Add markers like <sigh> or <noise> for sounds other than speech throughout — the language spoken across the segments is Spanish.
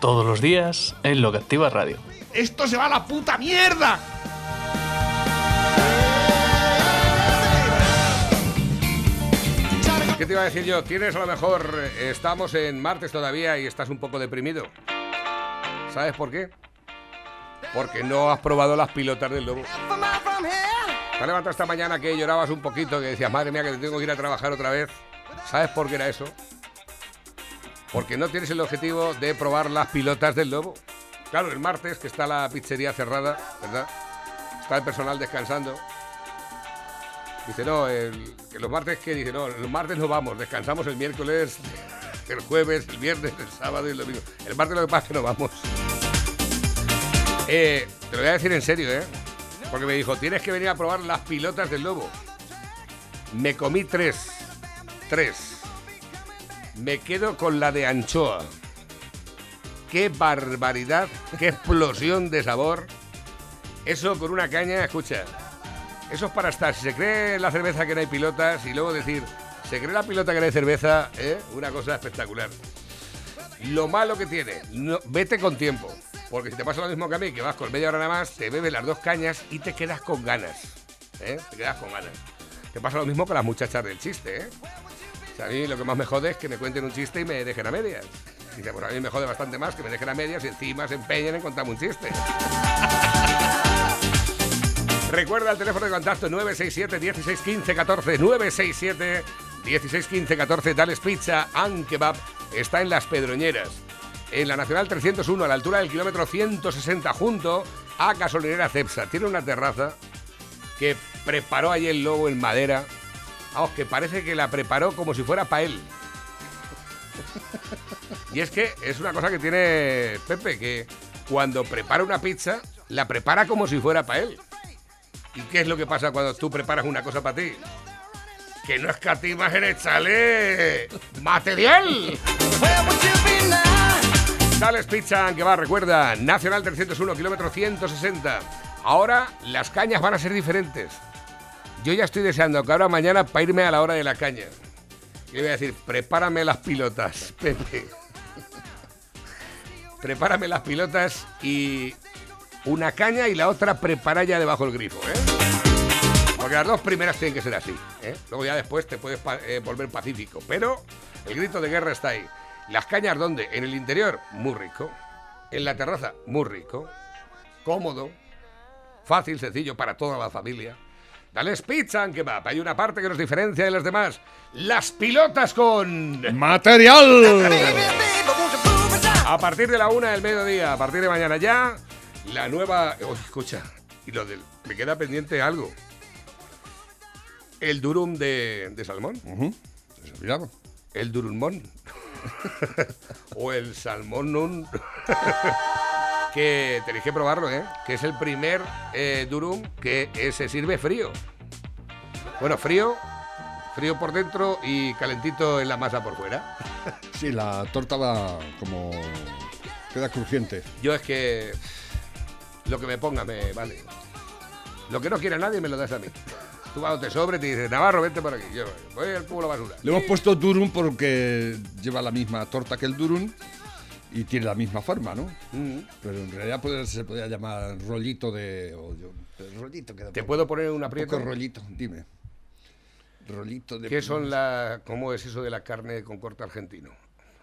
Todos los días en Lo que Activa Radio. ¡Esto se va a la puta mierda! ¿Qué te iba a decir yo? Tienes a lo mejor, eh, estamos en martes todavía y estás un poco deprimido. ¿Sabes por qué? Porque no has probado las pilotas del lobo. Te levantado esta mañana que llorabas un poquito, que decías, madre mía, que tengo que ir a trabajar otra vez. ¿Sabes por qué era eso? Porque no tienes el objetivo de probar las pilotas del lobo. Claro, el martes, que está la pizzería cerrada, ¿verdad? Está el personal descansando. Dice, no, el, que los martes, que Dice, no, los martes no vamos, descansamos el miércoles, <laughs> el jueves, el viernes, el sábado y el domingo. El martes lo que pasa es que no vamos. Eh, te lo voy a decir en serio, ¿eh? Porque me dijo, tienes que venir a probar las pilotas del lobo. Me comí tres. Tres. Me quedo con la de anchoa. Qué barbaridad, qué explosión de sabor. Eso con una caña, escucha. Eso es para estar. Si se cree la cerveza que no hay pilotas y luego decir, se cree la pilota que no hay cerveza, ¿eh? una cosa espectacular. Lo malo que tiene, no, vete con tiempo. Porque si te pasa lo mismo que a mí, que vas con media hora nada más, te bebes las dos cañas y te quedas con ganas. ¿eh? Te quedas con ganas. Te pasa lo mismo con las muchachas del chiste, ¿eh? A mí lo que más me jode es que me cuenten un chiste y me dejen a medias. Dice, bueno, a mí me jode bastante más que me dejen a medias y encima se empeñen en contarme un chiste. <laughs> Recuerda el teléfono de contacto 967 1615 14 967 1615 14 Dales Pizza and Kebab está en Las Pedroñeras en la Nacional 301 a la altura del kilómetro 160 junto a Gasolinera Cepsa tiene una terraza que preparó ahí el lobo en madera vamos que parece que la preparó como si fuera para él y es que es una cosa que tiene Pepe que cuando prepara una pizza la prepara como si fuera para él ¿Y qué es lo que pasa cuando tú preparas una cosa para ti? Que no escatimas en echarle material. Dales Pizza, que va, recuerda, Nacional 301, kilómetro 160. Ahora las cañas van a ser diferentes. Yo ya estoy deseando que ahora mañana para irme a la hora de la caña. Y le voy a decir, prepárame las pilotas, <laughs> Pepe. prepárame las pilotas y una caña y la otra prepara ya debajo del grifo, ¿eh? Porque las dos primeras tienen que ser así, ¿eh? Luego ya después te puedes eh, volver pacífico. Pero el grito de guerra está ahí. Las cañas, ¿dónde? En el interior, muy rico. En la terraza, muy rico. Cómodo. Fácil, sencillo para toda la familia. Dales pizza and kebab. Hay una parte que nos diferencia de las demás. Las pilotas con... ¡Material! A partir de la una del mediodía, a partir de mañana ya, la nueva. Oh, escucha, y lo del. Me queda pendiente algo. El durum de, de salmón. Olvidaba. El durumón. <laughs> o el salmón nun. <laughs> que tenéis que probarlo, ¿eh? Que es el primer eh, durum que eh, se sirve frío. Bueno, frío. Frío por dentro y calentito en la masa por fuera. <laughs> Sí, la torta va como. queda crujiente. Yo es que lo que me ponga me vale. Lo que no quiera nadie me lo das a mí. Tú cuando te sobre te dices, Navarro, vente por aquí. Yo voy al cubo de la basura. Le hemos puesto durum porque lleva la misma torta que el durum y tiene la misma forma, ¿no? Mm. Pero en realidad puede- se podría llamar rollito de. o yo- rollito queda ¿Te poco- puedo poner un aprieto? poco rollito, dime. Rollito de. ¿Qué son la, ¿Cómo es eso de la carne con corte argentino?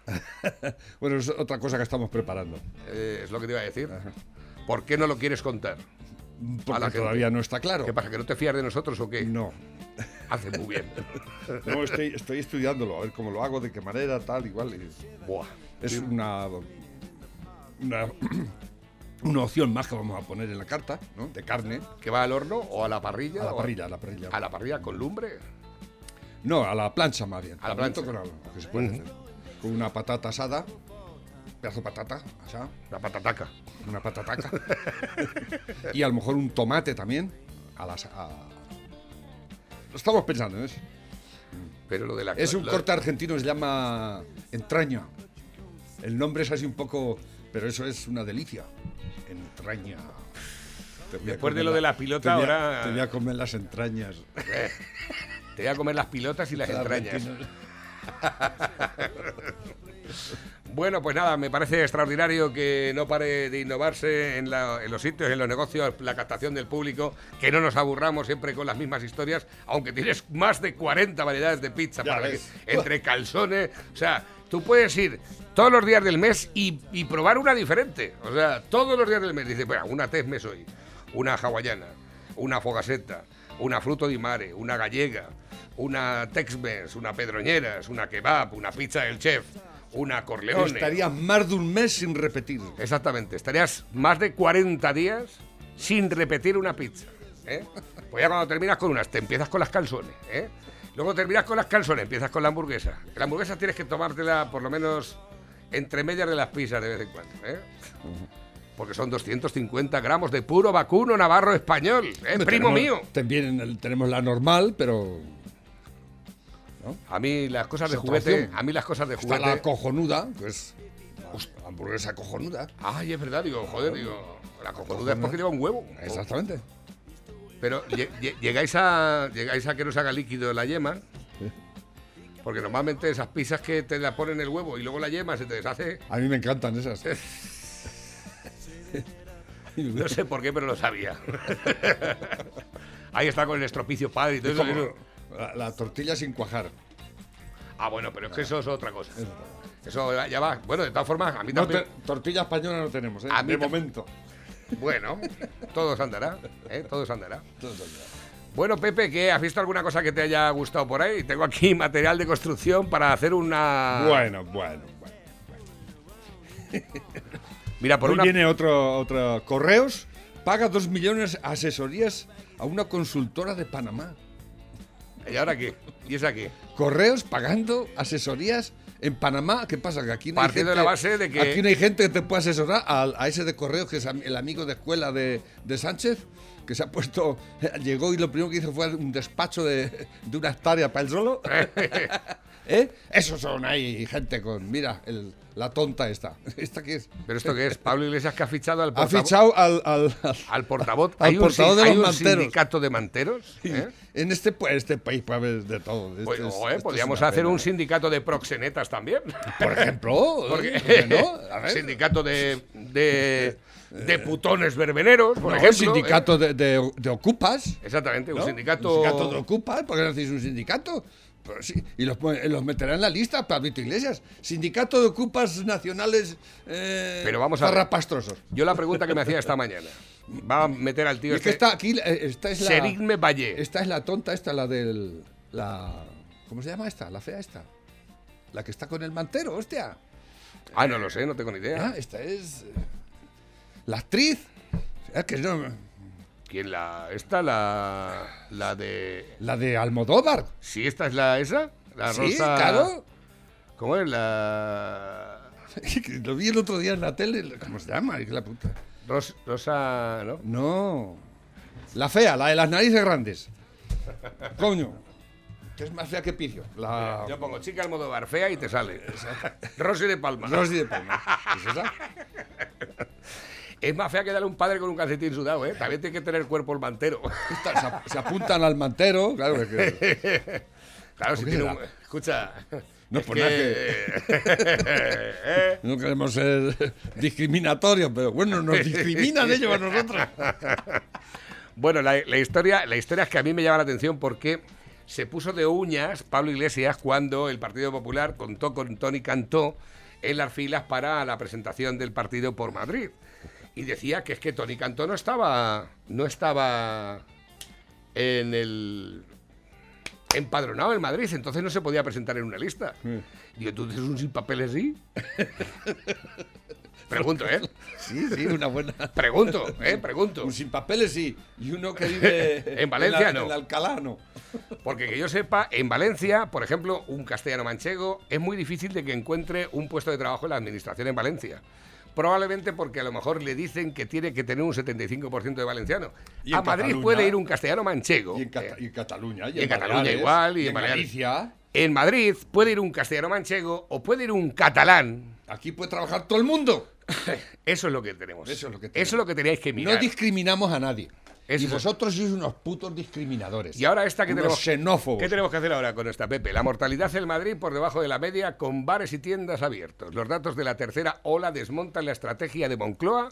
<laughs> Bueno, es otra cosa que estamos preparando. Eh, es lo que te iba a decir. ¿Por qué no lo quieres contar? Porque todavía no está claro. ¿Qué pasa? ¿Que no te fías de nosotros o qué? No. Hace muy bien. <laughs> No, estoy, estoy estudiándolo, a ver cómo lo hago, de qué manera, tal, igual. y- Buah. Es una, una, <clears throat> una opción más que vamos a poner en la carta, ¿no? De carne. ¿Que va al horno o a la parrilla? A la parrilla, a la parrilla. ¿A la parrilla con lumbre? No, a la plancha más bien. A la plancha. Con, algo que se puede hacer. Con una patata asada, pedazo de patata, sea, La patataca. una patataca. <laughs> y a lo mejor un tomate también. A las, a- Estamos pensando en eso. Pero lo de la. Es un lo- corte argentino, se llama entraña. El nombre es así un poco, pero eso es una delicia. Entraña. Te Después de lo de la te pilota, voy a- ahora- Te voy a comer las entrañas. Te voy a comer las pilotas y las entrañas. Bueno, pues nada, me parece extraordinario que no pare de innovarse en, la- en los sitios, en los negocios, la captación del público, que no nos aburramos siempre con las mismas historias, aunque tienes más de 40 variedades de pizza para que- entre calzones, o sea, tú puedes ir todos los días del mes y, y probar una diferente, o sea, todos los días del mes, dices, bueno, una Tesmes hoy, una hawaiana, una fogaseta, una fruto di mare, una gallega, una Tex-Mex, una pedroñeras, una kebab, una pizza del chef, una corleone. Estaría más de un mes sin repetir. Exactamente, estarías más de 40 días sin repetir una pizza. ¿eh? Pues ya cuando terminas con unas, te empiezas con las calzones. ¿eh? Luego terminas con las calzones, empiezas con la hamburguesa. La hamburguesa tienes que tomártela por lo menos entre medias de las pizzas de vez en cuando. ¿eh? Porque son 250 gramos de puro vacuno navarro español. ¿eh? Primo tenemos- mío. También tenemos la normal, pero A mí las cosas de juguete, opción. a mí las cosas de está juguete. la cojonuda, que es la hamburguesa cojonuda. Ay, es verdad, digo, joder, digo, la cojonuda es porque lleva un huevo. Exactamente. Pero lle- lle- llegáis a llegáis a que no se haga líquido la yema. Porque normalmente esas pizzas que te la ponen el huevo y luego la yema se te deshace. A mí me encantan esas. <laughs> No sé por qué, pero lo sabía. Ahí está con el estropicio padre y todo Es eso. como la, la tortilla sin cuajar. Ah, bueno, pero es que eso es otra cosa. Eso ya- va. Bueno, de todas formas, a mí No también. tortilla española no tenemos, ¿eh? A mí de momento. Bueno, todo se andará. ¿eh? Todo se andará. Bueno, Pepe, ¿qué? ¿Has visto alguna cosa que te haya gustado por ahí? Tengo aquí <laughs> material de construcción para hacer una. Bueno, bueno, bueno. <laughs> Mira, por Hoy una. viene otro, otro. Correos paga dos millones asesorías a una consultora de Panamá. ¿Y ahora qué? ¿Y esa qué? Correos pagando asesorías en Panamá. ¿Qué pasa? Que aquí no hay de gente, la base de que- Aquí no hay gente que te pueda asesorar a, a ese de Correos, que es el amigo de escuela de, de Sánchez, que se ha puesto. <laughs> Llegó y lo primero que hizo fue un despacho de, de una hectárea para él solo. <laughs> <laughs> ¿Eh? Esos son ahí gente con. Mira, el- la tonta esta. <laughs> ¿Esta qué es? ¿Pero esto qué es? Pablo Iglesias que ha fichado al Ha portavoz. fichado al. al- al- Al portavoz. Al ¿Hay un, portavoz sin- de hay los un manteros. sindicato de manteros? ¿eh? En este, pues, este país puede haber de todo. Este Pues, es- ¿eh? Podríamos hacer pena. un sindicato de proxenetas también. Por ejemplo. <laughs> Porque, ¿por qué no? A ver. sindicato de, de, de putones verbeneros, por No, ejemplo. sindicato de, de- de ocupas. ¿eh? Exactamente, un sindicato. Un sindicato de ocupas. ¿Por qué no hacéis un sindicato? Pues sí, y los, los meterán en la lista, Pablito Iglesias. Sindicato de ocupas nacionales. Eh, Pero vamos a. Yo la pregunta que me hacía esta mañana. Va a meter al tío es que este. está aquí, eh, esta es la. Serigme Valle. Esta es la tonta, esta, la del. La, ¿Cómo se llama esta? La fea esta. La que está con el mantero, hostia. Ah, no lo sé, no tengo ni idea. Ah, esta es. eh, La actriz. Es que no. ¿Quién la. Esta, la. La de. La de Almodóvar. ¿Sí, esta es la esa? La sí, rosa. claro. ¿Cómo es la. <laughs> Lo vi el otro día en la tele. ¿Cómo se llama? De la puta. Ros- Rosa. ¿No? No. La fea, la de las narices grandes. Coño. Que es más fea que Picio. La. Yo pongo chica Almodóvar fea y te sale. Rosy de Palma. Rosy de Palma. ¿Es esa? <laughs> Es más fea que darle un padre con un calcetín sudado, ¿eh? También tiene que tener cuerpo el mantero. Se, ap- se apuntan al mantero. Claro es que. <laughs> Claro, si tiene un... Escucha. No, es pues que-. <laughs> No queremos ser discriminatorios, pero bueno, nos discriminan ellos a nosotros. <laughs> Bueno, la, la historia, la historia es que a mí me llama la atención porque se puso de uñas Pablo Iglesias cuando el Partido Popular contó con Tony Cantó en las filas para la presentación del partido por Madrid. Y decía que es que Tony Cantó no estaba, no estaba en el empadronado en Madrid, entonces no se podía presentar en una lista. Digo, ¿tú eres un sin papeles sí? <laughs> Pregunto, ¿eh? Sí, sí, una buena. Pregunto, ¿eh? Pregunto. Un sin papeles sí, y uno que vive <laughs> En Valencia, la- no. En Alcalá no. Porque que yo sepa, en Valencia, por ejemplo, un castellano manchego, es muy difícil de que encuentre un puesto de trabajo en la administración en Valencia. Probablemente porque a lo mejor le dicen que tiene que tener un 75% de valenciano. Y A Madrid Cataluña. puede ir un castellano manchego. Y en, Cata- eh, y en Cataluña. y en Cataluña Baleares, igual, y en. Galicia. En Madrid puede ir un castellano manchego o puede ir un catalán. Aquí puede trabajar todo el mundo. <laughs> Eso es lo que tenemos. Eso es lo que Eso tenemos. es lo que teníais que mirar. No discriminamos a nadie. Eso y vosotros sois unos putos discriminadores. Y ahora esta que tenemos, xenófobos. ¿Qué tenemos que hacer ahora con esta, Pepe? La mortalidad en Madrid por debajo de la media con bares y tiendas abiertos. Los datos de la tercera ola desmontan la estrategia de Moncloa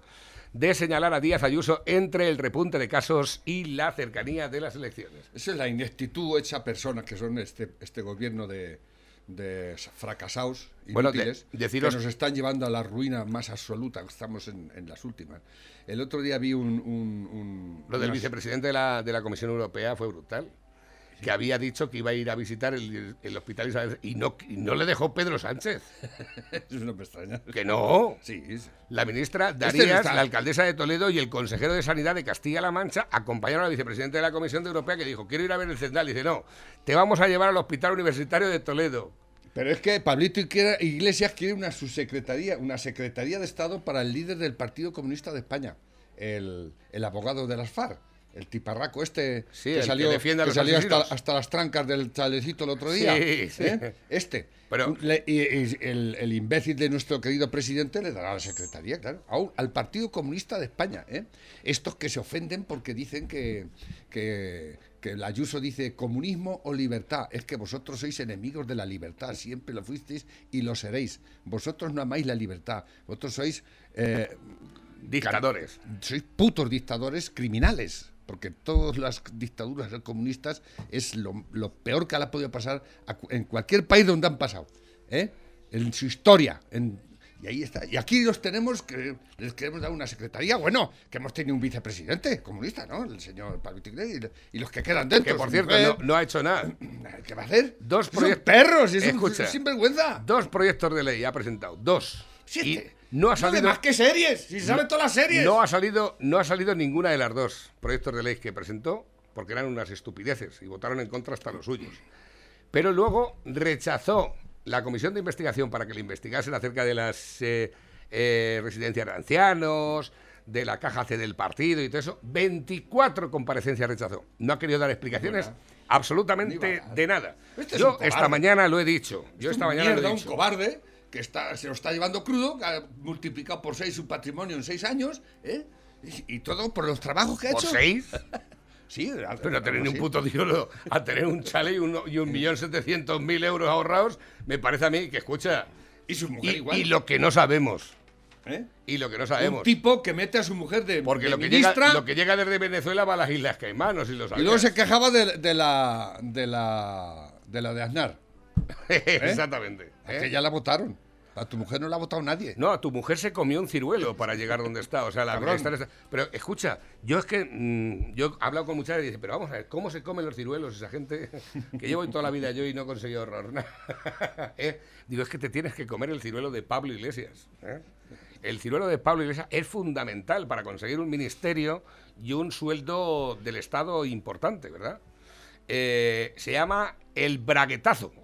de señalar a Díaz Ayuso entre el repunte de casos y la cercanía de las elecciones. Esa es la ineptitud hecha personas que son este, este gobierno de, de fracasados, Bueno, de- inútiles, deciros- que nos están llevando a la ruina más absoluta. Estamos en, en las últimas. El otro día vi un... un- un- Lo del vicepresidente de la, de la Comisión Europea fue brutal. Que había dicho que iba a ir a visitar el, el hospital Isabel y no, y no le dejó Pedro Sánchez. <laughs> Eso no me extraña. Que no. Sí, es- La ministra Este Darías, la alcaldesa de Toledo y el consejero de Sanidad de Castilla-La Mancha acompañaron al vicepresidente de la Comisión Europea que dijo, quiero ir a ver el Cendal. dice, no, te vamos a llevar al Hospital Universitario de Toledo. Pero es que Pablito Iglesias quiere una subsecretaría, una secretaría de Estado para el líder del Partido Comunista de España, el, el abogado de las FARC, el tiparraco este Sí, que salió, que salió hasta, hasta las trancas del chalecito el otro día. Sí, sí. ¿eh? Este. Pero- le- y, y el, el imbécil de nuestro querido presidente le dará la secretaría, claro, a un- al Partido Comunista de España. ¿eh? Estos que se ofenden porque dicen que, que, que el Ayuso dice comunismo o libertad. Es que vosotros sois enemigos de la libertad, siempre lo fuisteis y lo seréis. Vosotros no amáis la libertad, vosotros sois, eh, Dictadores. sois putos dictadores criminales. Porque todas las dictaduras comunistas es lo, lo peor que le ha podido pasar a en cualquier país donde han pasado. ¿eh? En su historia. en- y ahí está. Y aquí los tenemos que les queremos dar una secretaría. Bueno, que hemos tenido un vicepresidente comunista, ¿no? El señor Pablo y, los que quedan dentro. Que por cierto, no, no ha hecho nada. <clears throat> ¿Qué va a hacer? Dos Son proyectos- perros, es un Escucha. sinvergüenza. Dos proyectos de ley ha presentado, dos. Siete. Y no ha salido... más que series, si sabe todas las series. No ha salido, no ha salido ninguna de las dos proyectos de ley que presentó, porque eran unas estupideces y votaron en contra hasta los suyos. Pero luego rechazó la comisión de investigación para que le investigasen acerca de las eh, eh, residencias de ancianos, de la caja C del partido y todo eso. 24 comparecencias rechazó. No ha querido dar explicaciones absolutamente de nada. Este es Yo un esta mañana lo he dicho. Yo Es esta un mañana lo he un dicho. cobarde que está, se lo está llevando crudo, que ha multiplicado por seis su patrimonio en seis años, ¿eh? Y, y todo por los trabajos que ha ¿Por hecho. seis? <laughs> Sí, Pero a tener ni un puto diolo, a tener un chale y un, y un millón setecientos mil euros ahorrados, me parece a mí que escucha. Y su mujer Y, igual. y lo que no sabemos. ¿eh? Y lo que no Un sabemos. tipo que mete a su mujer de, Porque de lo que, ministra llega, lo que llega desde Venezuela va a las Islas Caimán, no sé si lo y sabías. luego se quejaba de, de la de la de la de Aznar. <laughs> Exactamente. ¿eh? Que ya la votaron. A tu mujer no la ha votado nadie. No, a tu mujer se comió un ciruelo para llegar donde está. O sea, la está- está- Pero escucha, yo es que mm, yo he hablado con muchas y dice, pero vamos a ver, ¿cómo se comen los ciruelos esa gente <laughs> que llevo toda la vida yo y no he conseguido ahorrar nada? <laughs> ¿Eh? Digo, es que te tienes que comer el ciruelo de Pablo Iglesias. ¿eh? El ciruelo de Pablo Iglesias es fundamental para conseguir un ministerio y un sueldo del Estado importante, ¿verdad? Eh, se llama el braguetazo. <laughs>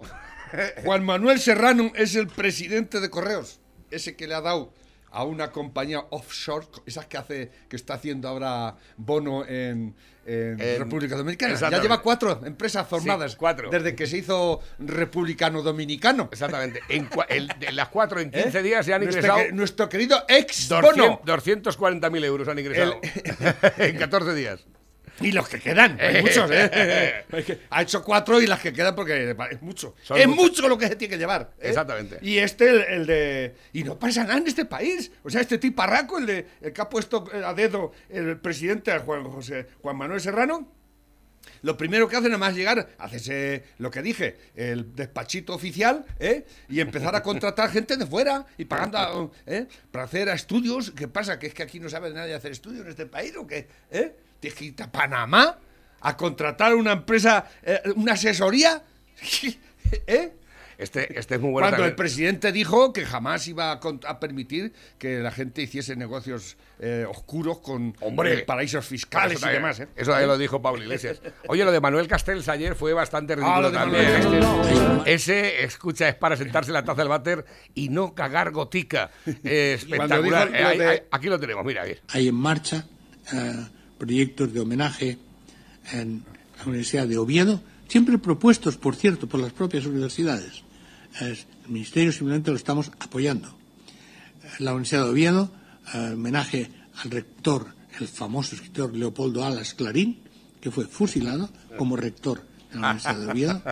Juan Manuel Serrano es el presidente de Correos. Ese que le ha dado a una compañía offshore, esas que hace, que está haciendo ahora Bono en, en En- República Dominicana. Ya lleva cuatro empresas formadas. Sí, cuatro. Desde que se hizo republicano dominicano. Exactamente. En, el- las cuatro en 15 días se han nuestro, ingresado que- nuestro querido ex Bono. 200 240.000 euros han ingresado <laughs> en 14 días. Y los que quedan, hay muchos, ¿eh? <laughs> Ha hecho cuatro y las que quedan porque es mucho. Son es mucho lo que se tiene que llevar. ¿eh? Exactamente. Y este, el, el de. Y no pasa nada en este país. O sea, este tiparraco, el, de, el que ha puesto a dedo el presidente Juan, José, Juan Manuel Serrano. Lo primero que hace nada más llegar, hacerse lo que dije, el despachito oficial, ¿eh? y empezar a <laughs> contratar gente de fuera y pagando ¿eh? para hacer estudios. ¿Qué pasa? ¿Que es que aquí no sabe nadie hacer estudios en este país o qué? ¿Eh? ¿Tienes que irte a Panamá a contratar una empresa, eh, una asesoría? <laughs> ¿Eh? Este, este es muy bueno Cuando el presidente dijo que jamás iba a, permitir que la gente hiciese negocios eh, oscuros con Hombre. eh, paraísos fiscales Eso y demás. ¿eh? Eso también lo dijo Pablo Iglesias. Oye, lo de Manuel Castells ayer fue bastante ridículo Ah, lo de también. Manuel ¿eh? Ese, escucha, es para sentarse en la taza del váter y no cagar gotica. <laughs> Eh, espectacular. dijo Eh, de- aquí lo tenemos, mira. ahí. hay en marcha proyectos de homenaje en la Universidad de Oviedo, siempre propuestos, por cierto, por las propias universidades. Es- el Ministerio simplemente lo estamos apoyando. La Universidad de Oviedo, eh, homenaje al rector, el famoso escritor Leopoldo Alas Clarín, que fue fusilado como rector de la Universidad de Oviedo.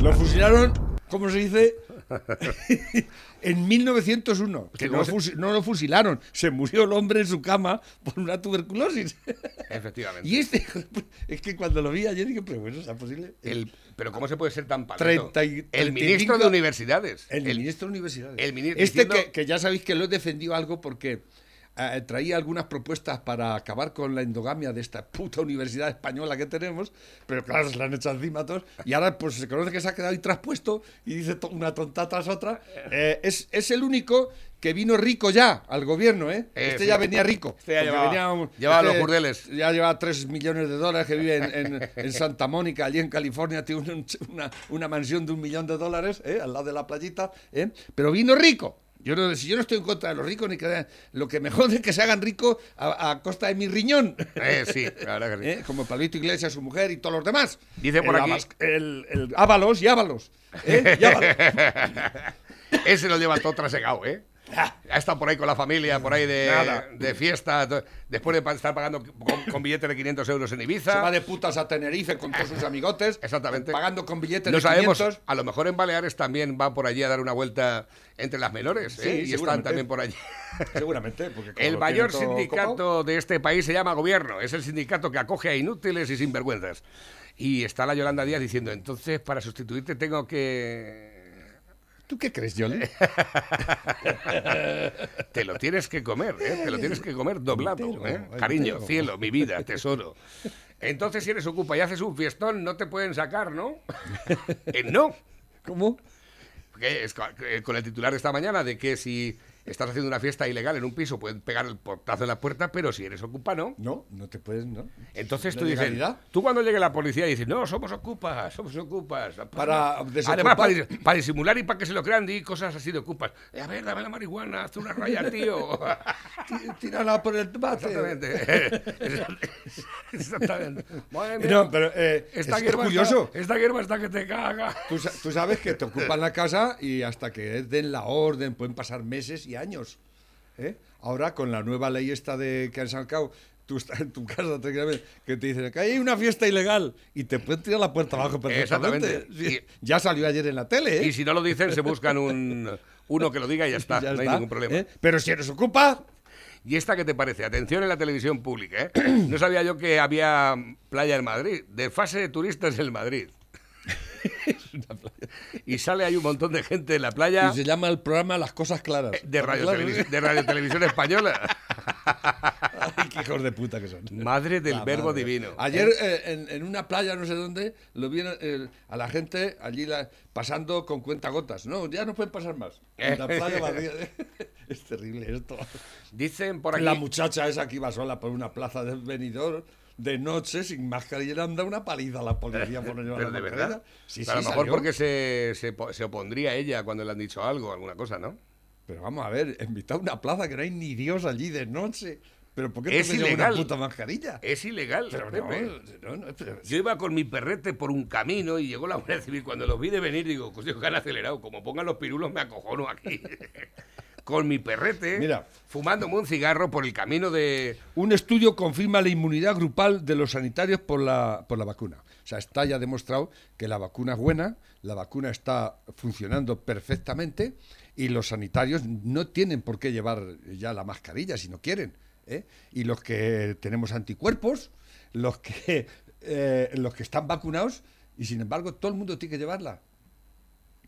Lo fusilaron, ¿cómo se dice? <laughs> en 1901. Que ¿cómo no, se- fusi- no lo fusilaron. Se murió el hombre en su cama por una tuberculosis. Efectivamente. <laughs> y este, es que cuando lo vi ayer dije, pero bueno, ¿es posible? El- pero ¿cómo se puede ser tan palito? 30 y- el 35 ministro de universidades. El, ministro de Universidades. el este diciendo- que, que ya sabéis que lo he defendido algo porque eh, traía algunas propuestas para acabar con la endogamia de esta puta universidad española que tenemos, pero claro, se la han hecho encima todos y ahora pues se conoce que se ha quedado ahí traspuesto y dice to- una tonta tras otra. Eh, es, es el único que vino rico ya al gobierno, ¿eh? Eh, este sí. ya venía rico. Este ya llevaba- venía un- llevaba este los burdeles. Ya lleva 3 millones de dólares que vive en, en- en Santa Mónica, allí en California, tiene un- una, una mansión de un millón de dólares, ¿eh? al lado de la playita, ¿eh? pero vino rico. Yo no, si yo no estoy en contra de los ricos, ni que lo que me jode es que se hagan ricos a, a costa de mi riñón. Eh, sí, la verdad que sí. <laughs> ¿Eh? Como Pablito Iglesias, su mujer y todos los demás. Dice por El aquí- Abas- El, el Ábalos y Ábalos. ¿eh? Y Ábalos. <laughs> Ese lo lleva todo trasegado, ¿eh? Ha estado por ahí con la familia, por ahí de, fiesta, después de estar pagando con, con billetes de 500 euros en Ibiza. Se va de putas a Tenerife con todos sus amigotes. Exactamente. Pagando con billetes No de sabemos, 500. a lo mejor en Baleares también va por allí a dar una vuelta entre las menores, Sí, ¿eh? y están también por allí. Seguramente. Porque El mayor sindicato copado. de este país se llama Gobierno. Es el sindicato que acoge a inútiles y sinvergüenzas. Y está la Yolanda Díaz diciendo, entonces para sustituirte tengo que... ¿Tú qué crees, Yoli? <laughs> Te lo tienes que comer, ¿eh? Te lo tienes que comer doblado, Entero, ¿eh? entero. Cariño, cielo, mi vida, tesoro. Entonces, si eres ocupa y haces un fiestón, no te pueden sacar, ¿no? <laughs> Eh, no. ¿Cómo? Es eh, con el titular de esta mañana de que si estás haciendo una fiesta ilegal en un piso pueden pegar el portazo en la puerta, pero si eres ocupa, no. No, no te puedes, ¿no? Entonces ¿La tú dices, tú cuando llegue la policía dices, no, somos ocupas, somos ocupas. Para Además, para, dis- para disimular y para que se lo crean, di cosas así de ocupas. Eh, a ver, dame la marihuana, haz una raya, tío. <laughs> Tí- Tírala por el bate. Exactamente. <laughs> Exactamente. Madre mía. No, pero eh, esta es, curioso. Está, esta hierba está que te caga. Tú sabes que te ocupan la casa y hasta que den la orden pueden pasar meses y años. ¿eh? Ahora, con la nueva ley esta de que han sacado, tú estás en tu casa que te dicen que hay una fiesta ilegal y te pueden tirar la puerta abajo perfectamente. Exactamente. Sí, ya salió ayer en la tele, ¿eh? Y si no lo dicen, se buscan un, uno que lo diga y ya <laughs> está. Ya no hay está, ningún problema. ¿eh? Pero si eres ocupa, ¿Y esta qué te parece? Atención en la televisión pública, ¿eh? <clears throat> No sabía yo que había playa en Madrid. De fase de turistas en Madrid. <laughs> y sale ahí un montón de gente en la playa y se llama el programa Las Cosas Claras. Eh, de Radio, ¿eh? de Radio Televisión Española. <laughs> Ay, qué hijos de puta que son. Madre del La verbo madre. divino. Ayer eh, en, en una playa, no sé dónde, lo vieron eh, a la gente allí la- pasando con cuentagotas. No, ya no pueden pasar más. En la playa vacía. <laughs> es terrible esto. Dicen por aquí. La muchacha esa que iba sola por una plaza del venidor de noche sin mascarilla dado una paliza a la policía por no llevar <laughs> Pero la de mascarilla. verdad. Sí, Pero a sí, lo mejor porque se, se, se opondría ella cuando le han dicho algo, alguna cosa, ¿no? Pero vamos a ver, en mitad de una plaza que no hay ni Dios allí de noche. ¿Pero por qué Es te ilegal. una puta mascarilla? Es ilegal. Pero Pepe. no, no, no, pero- Yo iba con mi perrete por un camino y llegó la Guardia Civil. Cuando los vi de venir, digo, coño, que han acelerado. Como pongan los pirulos, me acojono aquí. <laughs> con mi perrete, Mira. fumándome un cigarro por el camino de. Un estudio confirma la inmunidad grupal de los sanitarios por la, por la vacuna. O sea, está ya demostrado que la vacuna es buena, la vacuna está funcionando perfectamente y los sanitarios no tienen por qué llevar ya la mascarilla si no quieren. ¿eh? Y los que tenemos anticuerpos, los que, <laughs> eh, los que están vacunados, y sin embargo todo el mundo tiene que llevarla.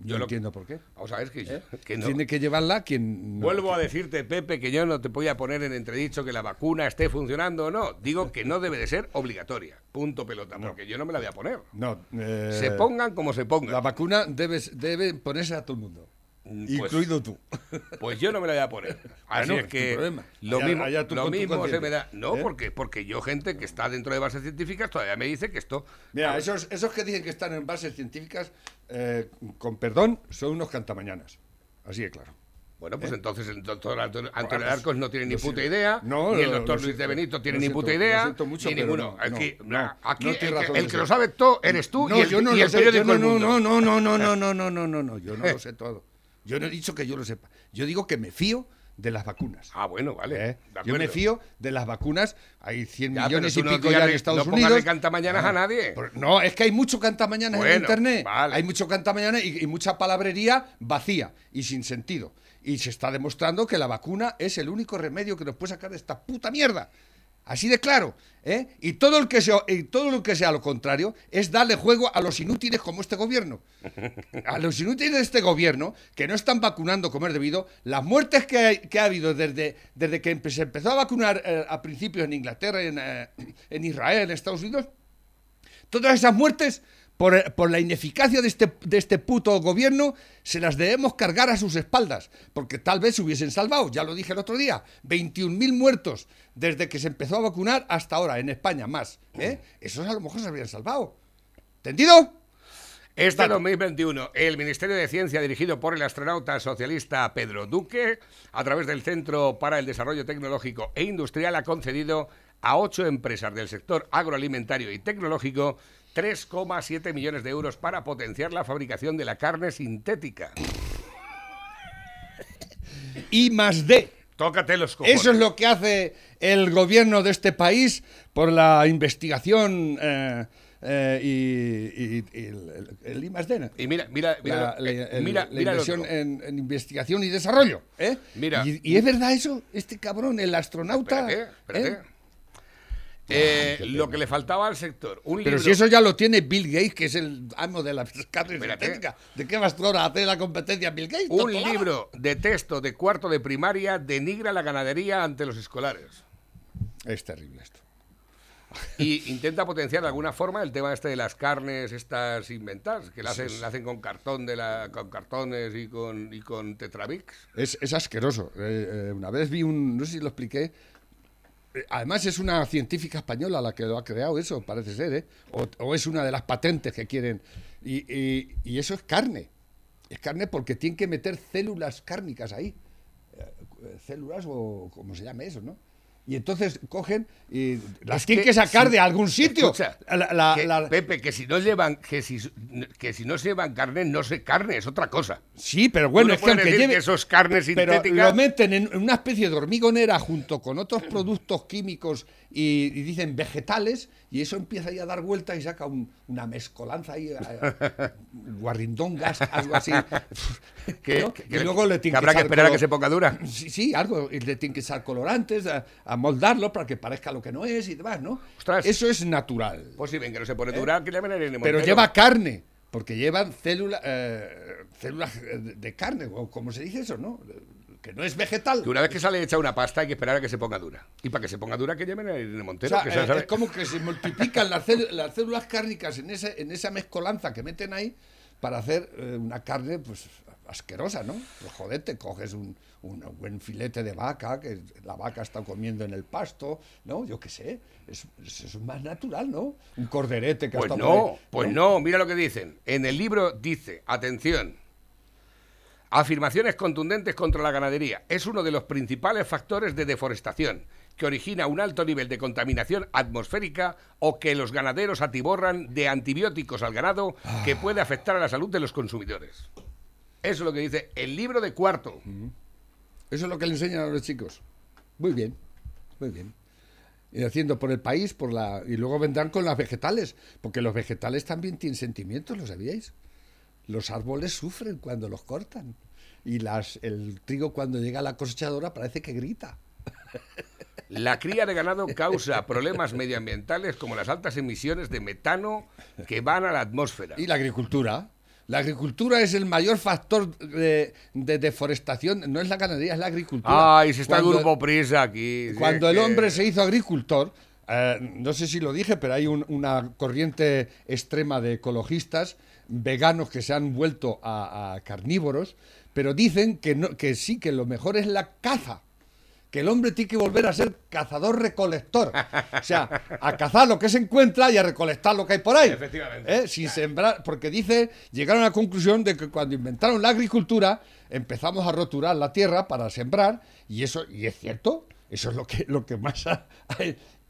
Yo no entiendo por qué. Vamos a ver que, ¿Eh? que no. Tiene que llevarla quien... no- Vuelvo a decirte, Pepe, que yo no te voy a poner en entredicho que la vacuna esté funcionando o no. Digo que no debe de ser obligatoria. Punto pelota, porque yo no me la voy a poner. No, eh, Se pongan como se pongan. La vacuna debe, debe ponerse a todo el mundo. Pues- incluido tú. Pues yo no me la voy a poner. <laughs> Así es tu que problema. lo Allá- mismo, allá tú lo con tu mismo se me da. No, ¿Eh? porque, porque yo, gente que está dentro de bases científicas, todavía me dice que esto. Mira, esos, esos que dicen que están en bases científicas, eh, con perdón, son unos cantamañanas. Así de claro. Bueno, pues entonces el doctor Antonio, pues, Arcos no tiene ni puta idea, No, ni el doctor Luis de Benito tiene ni puta lo idea, mucho, ni ninguno. no, aquí no, no, no el, que- el lo sabe todo eres tú No, y el, yo no y lo el sé, periódico yo El no, no, no, no, no, <laughs> no, no, no, no, no, no, yo no Eh. lo sé todo. Yo no he dicho que yo lo sepa. Yo digo que me fío de las vacunas. Ah, bueno, vale. ¿eh? Yo me fío de las vacunas. Hay 100 Ya, millones y no pico ya en Estados no Unidos. de cantamañanas a nadie. No, es que hay mucho cantamañanas en Bueno, Internet. vale. Hay mucho cantamañanas y, y mucha palabrería vacía y sin sentido. Y se está demostrando que la vacuna es el único remedio que nos puede sacar de esta puta mierda. Así de claro. ¿eh? Y, todo el que sea, y todo lo que sea lo contrario es darle juego a los inútiles como este gobierno. A los inútiles de este gobierno que no están vacunando como es debido. Las muertes que, hay- que ha habido desde, desde que se empezó a vacunar eh, a principios en Inglaterra, en, eh, en Israel, en Estados Unidos, todas esas muertes, por, por la ineficacia de este, de este puto gobierno, se las debemos cargar a sus espaldas, porque tal vez se hubiesen salvado, ya lo dije el otro día, 21.000 muertos desde que se empezó a vacunar hasta ahora, en España más. ¿eh? Esos a lo mejor se habrían salvado. ¿Entendido? Este 2021, el Ministerio de Ciencia, dirigido por el astronauta socialista Pedro Duque, a través del Centro para el Desarrollo Tecnológico e Industrial, ha concedido a ocho empresas del sector agroalimentario y tecnológico 3,7 millones de euros para potenciar la fabricación de la carne sintética. Y más D. Tócate los cojones. Eso es lo que hace el gobierno de este país por la investigación eh, eh, y, y- y el, el, I más D. Y mira, mira, mira, la, eh, el- mira, la mira inversión otro. en, en investigación y desarrollo. ¿eh? Mira. Y, y es verdad eso, este cabrón, el astronauta. Espérate, espérate. ¿Eh? Lo que le faltaba al sector, un Pero libro... si eso ya lo tiene Bill Gates, que es el amo de la carne Espérate. sintética. ¿De qué vas tú ahora a hacer la competencia Bill Gates? Un libro de texto de cuarto de primaria denigra la ganadería ante los escolares Es terrible esto. y intenta potenciar de alguna forma el tema este de las carnes estas inventadas que la hacen, la hacen con cartón de la, con cartones y con y con Tetramix. Es, es asqueroso. Eh, eh, una vez vi un, no sé si lo expliqué, además es una científica española la que lo ha creado eso, parece ser, ¿eh? O, es una de las patentes que quieren. Y, y- y eso es carne. Es carne porque tienen que meter células cárnicas ahí. Eh, células o como se llame eso, ¿no? Y entonces cogen y las Es tienen que que sacar si- de algún sitio. Escucha, La- la- que, la- Pepe, que si no llevan que si que si no se llevan carne no se carne, es otra cosa. sí, pero bueno, no es que aunque decir lleve... que eso es carne Pero lo meten en una especie de hormigonera junto con otros productos químicos y, y dicen vegetales y eso empieza ahí a dar vueltas y saca un- una mezcolanza ahí, eh, guarrindongas, algo así. <laughs> que, ¿no? que- y luego le que habrá que esperar a que se ponga dura. Sí, sí, algo. Y le tienen que echar colorantes, a, a moldarlo para que parezca lo que no es y demás, ¿no? Ostras. Eso es natural. Pues si ven que no se pone dura, que le en el Pero lleva carne, porque llevan célula, eh, células eh, de carne, o como se dice eso, ¿no? Que no es vegetal. Que una vez que sale hecha una pasta hay que esperar a que se ponga dura. Y para que se ponga dura que llamen a Irene O Montero. sea, que eh, es como que se multiplican las, las células cárnicas en, ese, en esa mezcolanza que meten ahí para hacer eh, una carne pues asquerosa, ¿no? Pues joder, te coges un, un buen filete de vaca que la vaca está comiendo en el pasto, ¿no? Yo qué sé, es, más natural, ¿no? Un corderete que ha Pues estado por no, ahí, pues no, mira lo que dicen. En el libro dice, atención, afirmaciones contundentes contra la ganadería. Es uno de los principales factores de deforestación que origina un alto nivel de contaminación atmosférica o que los ganaderos atiborran de antibióticos al ganado que puede afectar a la salud de los consumidores. Eso es lo que dice el libro de cuarto. Eso es lo que le enseñan a los chicos. Muy bien, muy bien. Y haciendo por el país, por la y luego vendrán con las vegetales, porque los vegetales también tienen sentimientos, ¿lo sabíais? Los árboles sufren cuando los cortan y las el trigo cuando llega a la cosechadora parece que grita. <laughs> La cría de ganado causa problemas medioambientales como las altas emisiones de metano que van a la atmósfera. Y la agricultura, La agricultura es el mayor factor de, de deforestación, no es la ganadería, es la agricultura. Ay, si está grupo Prisa aquí. Cuando el que- hombre se hizo agricultor, eh, no sé si lo dije, pero hay un- una corriente extrema de ecologistas veganos que se han vuelto a, a carnívoros, pero dicen que, no, que sí, que lo mejor es la caza. Que el hombre tiene que volver a ser cazador-recolector. O sea, a cazar lo que se encuentra y a recolectar lo que hay por ahí. Efectivamente. ¿Eh? Sin sembrar, porque dice, llegaron a la conclusión de que cuando inventaron la agricultura, empezamos a roturar la tierra para sembrar, y eso, y es cierto, eso es lo que, lo que más ha-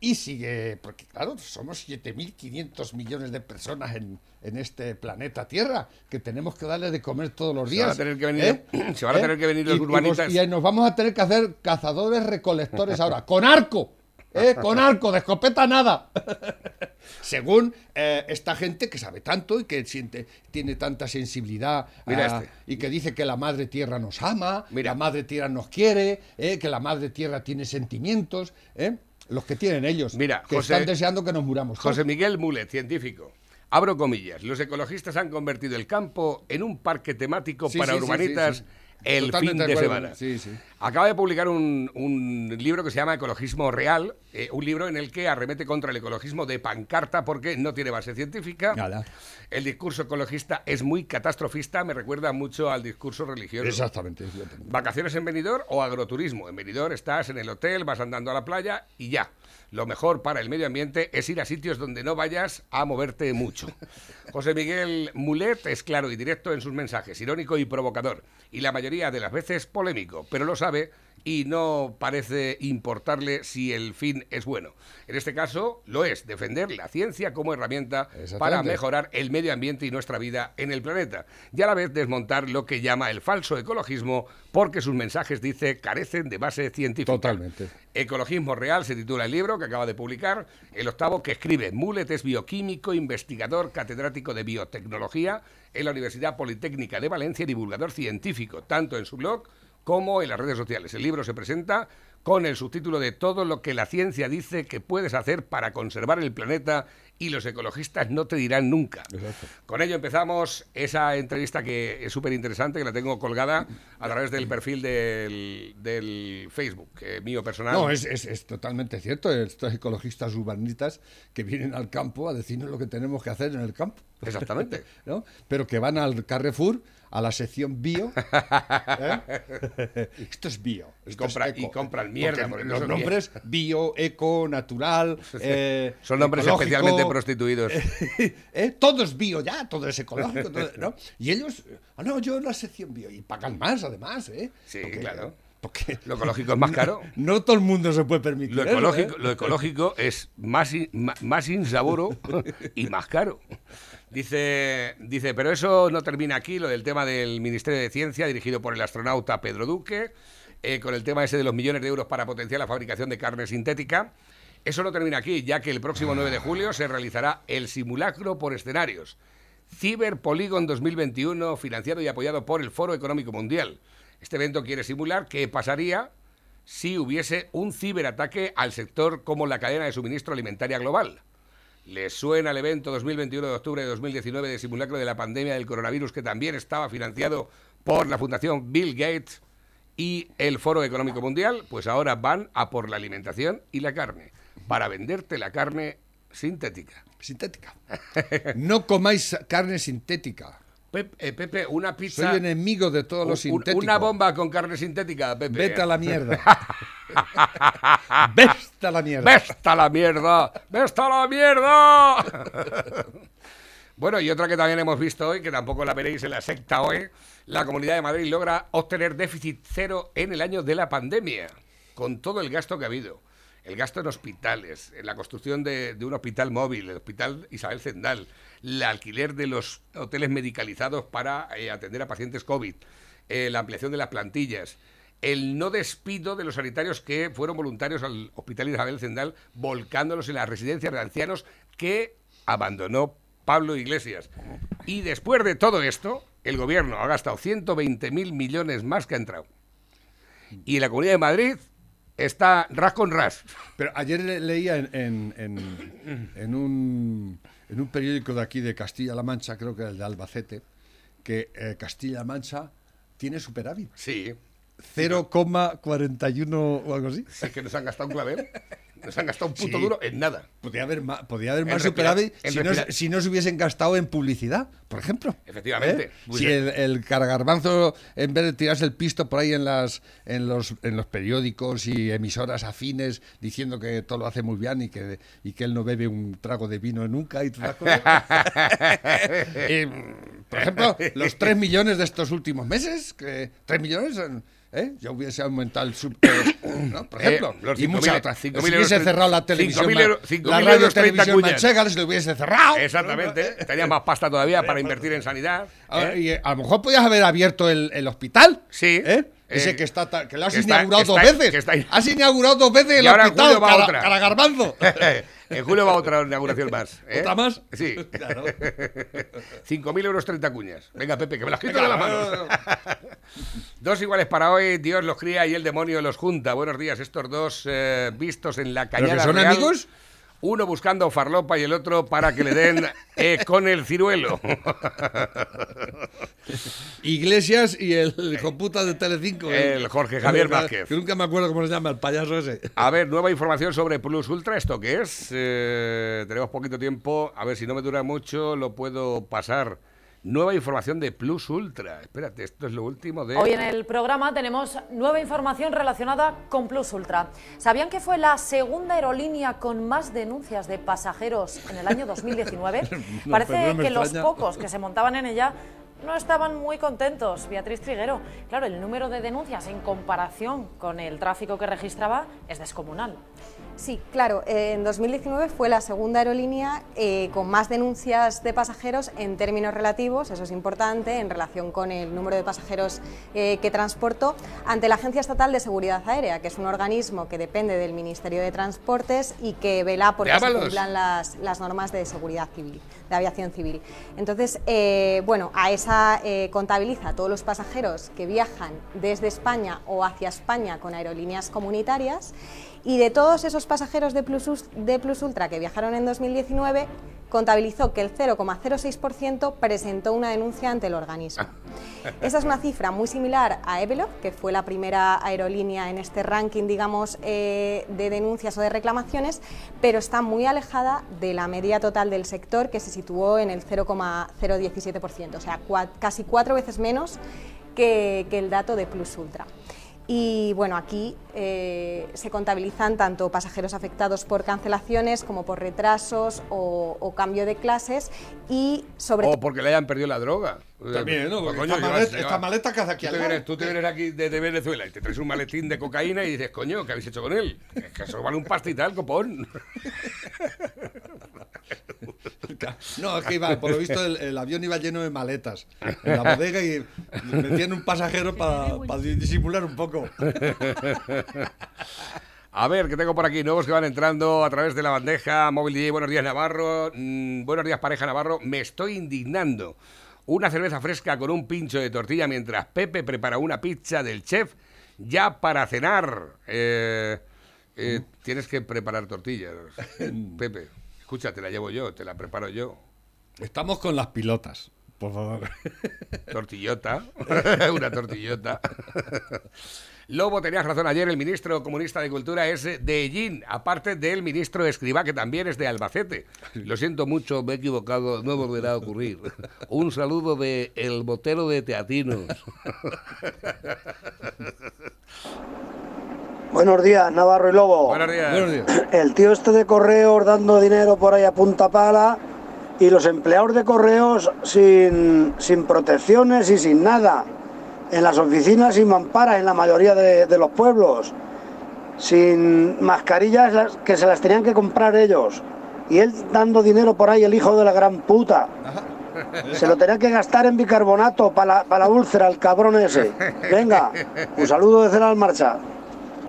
y sigue, porque claro, somos 7.500 millones de personas en, en este planeta Tierra, que tenemos que darle de comer todos los Se días. van a tener que venir- ¿eh? <clears throat> se van a tener que venir los Y- y urbanitas. vos- Y, nos vamos a tener que hacer cazadores recolectores ahora, <laughs> con arco. ¿eh? Con arco, de escopeta nada. <laughs> Según eh, esta gente que sabe tanto y que siente, tiene tanta sensibilidad Mira este. y que dice que la madre tierra nos ama, Mira. la madre tierra nos quiere, eh, que la madre tierra tiene sentimientos, ¿eh? Los que tienen ellos, Mira, que José- están deseando que nos muramos. José Miguel Mulet, científico. Abro comillas. Los ecologistas han convertido el campo en un parque temático Sí, para sí, urbanitas sí. El Totalmente fin de acuerdo. semana. Sí, sí. Acaba de publicar un, un libro que se llama Ecologismo Real, eh, un libro en el que arremete contra el ecologismo de pancarta porque no tiene base científica. Nada. El discurso ecologista es muy catastrofista, me recuerda mucho al discurso religioso. Exactamente. ¿Vacaciones en Benidorm o agroturismo? En Benidorm estás en el hotel, vas andando a la playa y ya. Lo mejor para el medio ambiente es ir a sitios donde no vayas a moverte mucho. <laughs> José Miguel Mulet es claro y directo en sus mensajes, irónico y provocador, y la mayoría de las veces polémico, pero lo sabe y no parece importarle si el fin es bueno. En este caso, lo es, defender la ciencia como herramienta para mejorar el medio ambiente y nuestra vida en el planeta, y a la vez desmontar lo que llama el falso ecologismo, porque sus mensajes, dice, carecen de base científica. Totalmente. Ecologismo Real se titula el libro que acaba de publicar, el octavo que escribe. Mulet es bioquímico, investigador, catedrático de biotecnología en la Universidad Politécnica de Valencia y divulgador científico, tanto en su blog como en las redes sociales. El libro se presenta con el subtítulo de Todo lo que la ciencia dice que puedes hacer para conservar el planeta y los ecologistas no te dirán nunca. Exacto. Con ello empezamos esa entrevista que es súper interesante, que la tengo colgada a través del perfil del, del Facebook, eh, mío personal. No, es, es- es totalmente cierto. Estos ecologistas urbanistas que vienen al campo a decirnos lo que tenemos que hacer en el campo. Exactamente. <laughs> ¿no? Pero que van al Carrefour, a la sección bio. <laughs> ¿eh? <laughs> Esto es bio. Y compra- y compran mierda, Porque los nombres bio, eco, natural. <laughs> eh, Son nombres ecológico, especialmente prostituidos. <laughs> ¿eh? Todo es bio ya, todo es ecológico. todo- ¿no? Y ellos, ah, no, yo la sección bio. Y pagan más, además. ¿eh? Sí, claro. Porque Lo ecológico es más <laughs> caro. no todo el mundo se puede permitir. Lo eso, ecológico, ¿eh? lo ecológico es más, in- más insaboro y más caro. Dice, dice, pero eso no termina aquí, lo del tema del Ministerio de Ciencia, dirigido por el astronauta Pedro Duque, eh, con el tema ese de los millones de euros para potenciar la fabricación de carne sintética. Eso no termina aquí, ya que el próximo 9 de julio se realizará el simulacro por escenarios. Cyber Polygon 2021, financiado y apoyado por el Foro Económico Mundial. Este evento quiere simular qué pasaría si hubiese un ciberataque al sector como la cadena de suministro alimentaria global. ¿Les suena el evento 2021 de octubre de 2019 de simulacro de la pandemia del coronavirus que también estaba financiado por la Fundación Bill Gates y el Foro Económico Mundial? Pues ahora van a por la alimentación y la carne, para venderte la carne sintética. Sintética. No comáis carne sintética. Eh, Pepe, una pizza... Soy enemigo de todo lo un- sintético. una bomba con carne sintética, Pepe. Vete a la mierda. <laughs> Vete a la mierda. ¡Vesta la mierda! ¡Vesta la mierda! Bueno, y otra que también hemos visto hoy, que tampoco la veréis en la secta hoy, la Comunidad de Madrid logra obtener déficit cero en el año de la pandemia, con todo el gasto que ha habido. El gasto en hospitales, en la construcción de, de un hospital móvil, el hospital Isabel Zendal, el alquiler de los hoteles medicalizados para eh, atender a pacientes COVID, eh, la ampliación de las plantillas, el no despido de los sanitarios que fueron voluntarios al Hospital Isabel Zendal, volcándolos en las residencias de ancianos que abandonó Pablo Iglesias. Y después de todo esto, el gobierno ha gastado 120.000 millones más que ha entrado. Y la Comunidad de Madrid está ras con ras. Pero ayer le- leía en, en- en- en un, en un periódico de aquí de Castilla-La Mancha, creo que era el de Albacete, que eh, Castilla-La Mancha tiene superávit. Sí. 0,41 o algo así. Es que nos han gastado un clavel. <laughs> Nos han gastado un puto Sí. duro en nada. Podría haber más, podría haber más superávit si no, si no se hubiesen gastado en publicidad, por ejemplo. Efectivamente. ¿Eh? Si el, el caragarbanzo, en vez de tirarse el pisto por ahí en, las, en, los, en los periódicos y emisoras afines diciendo que todo lo hace muy bien y que, y que él no bebe un trago de vino nunca y todas las cosas. <laughs> Eh, por ejemplo, los 3 millones de estos últimos meses, que 3 millones, ¿eh? ya hubiese aumentado el sub, eh, ¿no? por ejemplo, los y 5.000 muchas otras. Si 5.000 hubiese cerrado la 5.000 televisión, euros, ma- 5.000 la radio 30 televisión manchega, se lo hubiese cerrado. Exactamente. Tenía más pasta todavía para invertir en sanidad. A, ¿eh? y, eh, a lo mejor podías haber abierto el, el hospital. Sí. ¿eh? Ese Eh, que está que lo has que está- inaugurado que dos está- veces. está- Has inaugurado dos veces <laughs> el hospital, otra. Caragarbanzo. <laughs> en julio va otra inauguración más. ¿eh? ¿Otra más? Sí. Claro. 5.000 euros 30 cuñas. Venga, Pepe, que me las quito Venga, de las manos. <laughs> Dos iguales para hoy, Dios los cría y el demonio los junta. Buenos días, estos dos eh, vistos en la ¿Pero que cañada son real. amigos? Uno buscando farlopa y el otro para que le den <laughs> eh, con el ciruelo. Iglesias y el hijo puta de Telecinco. El Jorge Javier Vázquez. Que nunca me acuerdo cómo se llama, el payaso ese. A ver, nueva información sobre Plus Ultra. ¿Esto qué es? Eh, tenemos poquito tiempo. A ver, si no me dura mucho, lo puedo pasar. Nueva información de Plus Ultra. Espérate, esto es lo último de... Hoy en el programa tenemos nueva información relacionada con Plus Ultra. ¿Sabían que fue la segunda aerolínea con más denuncias de pasajeros en el año 2019? No, <laughs> Parece no que los pocos que se montaban en ella no estaban muy contentos. Beatriz Triguero, claro, el número de denuncias en comparación con el tráfico que registraba es descomunal. Sí, claro. eh, En 2019 fue la segunda aerolínea eh, con más denuncias de pasajeros en términos relativos, eso es importante, en relación con el número de pasajeros eh, que transportó, ante la Agencia Estatal de Seguridad Aérea, que es un organismo que depende del Ministerio de Transportes y que vela por que se cumplan las, las normas de seguridad civil, de aviación civil. Entonces, eh, bueno, a esa contabiliza todos los pasajeros que viajan desde España o hacia España con aerolíneas comunitarias y de todos esos pasajeros de Plus, Us- de Plus Ultra que viajaron en 2019, contabilizó que el 0,06% presentó una denuncia ante el organismo. <laughs> Esa es una cifra muy similar a Evelov, que fue la primera aerolínea en este ranking, digamos, eh, de denuncias o de reclamaciones, pero está muy alejada de la media total del sector, que se situó en el 0,017%, o sea, cua- casi cuatro veces menos que, que el dato de Plus Ultra. Y bueno, aquí eh, se contabilizan tanto pasajeros afectados por cancelaciones como por retrasos o, o cambio de clases y sobre O porque le hayan perdido la droga. También, ¿no? Pues, Porque coño, esta, maleta, esta maleta que hace aquí Tú te, vienes, tú te vienes aquí desde Venezuela y te traes un maletín de cocaína y dices, coño, ¿qué habéis hecho con él? Es que eso vale un pastital, copón. <laughs> No, es que iba, por lo visto el, el avión iba lleno de maletas en la bodega y metían un pasajero para disimular un poco. A ver, que tengo por aquí nuevos que van entrando a través de la bandeja móvil DJ. Buenos días, Navarro. Mm, buenos días, pareja Navarro. Me estoy indignando. Una cerveza fresca con un pincho de tortilla mientras Pepe prepara una pizza del chef ya para cenar. Eh, eh, tienes que preparar tortillas, <laughs> Pepe. Escucha, te la llevo yo, te la preparo yo. Estamos con las pilotas, por favor. <laughs> Tortillota. <laughs> Una tortillota. Lobo, tenías razón ayer, el ministro comunista de Cultura es de Ellín, aparte del ministro Escribá, que también es de Albacete. Lo siento mucho, me he equivocado, no volverá a ocurrir. Un saludo de El Botero de Teatinos. <laughs> Buenos días, Navarro y Lobo. Buenos días. Buenos días. <clears throat> El tío este de correos dando dinero por ahí a punta pala y los empleados de correos sin, sin protecciones y sin nada. En las oficinas sin mamparas en la mayoría de, de los pueblos. Sin mascarillas las- que se las tenían que comprar ellos. Y él dando dinero por ahí, el hijo de la gran puta. Se lo tenía que gastar en bicarbonato para la, pa' la úlcera, el cabrón ese. <laughs> Venga, un saludo desde la marcha.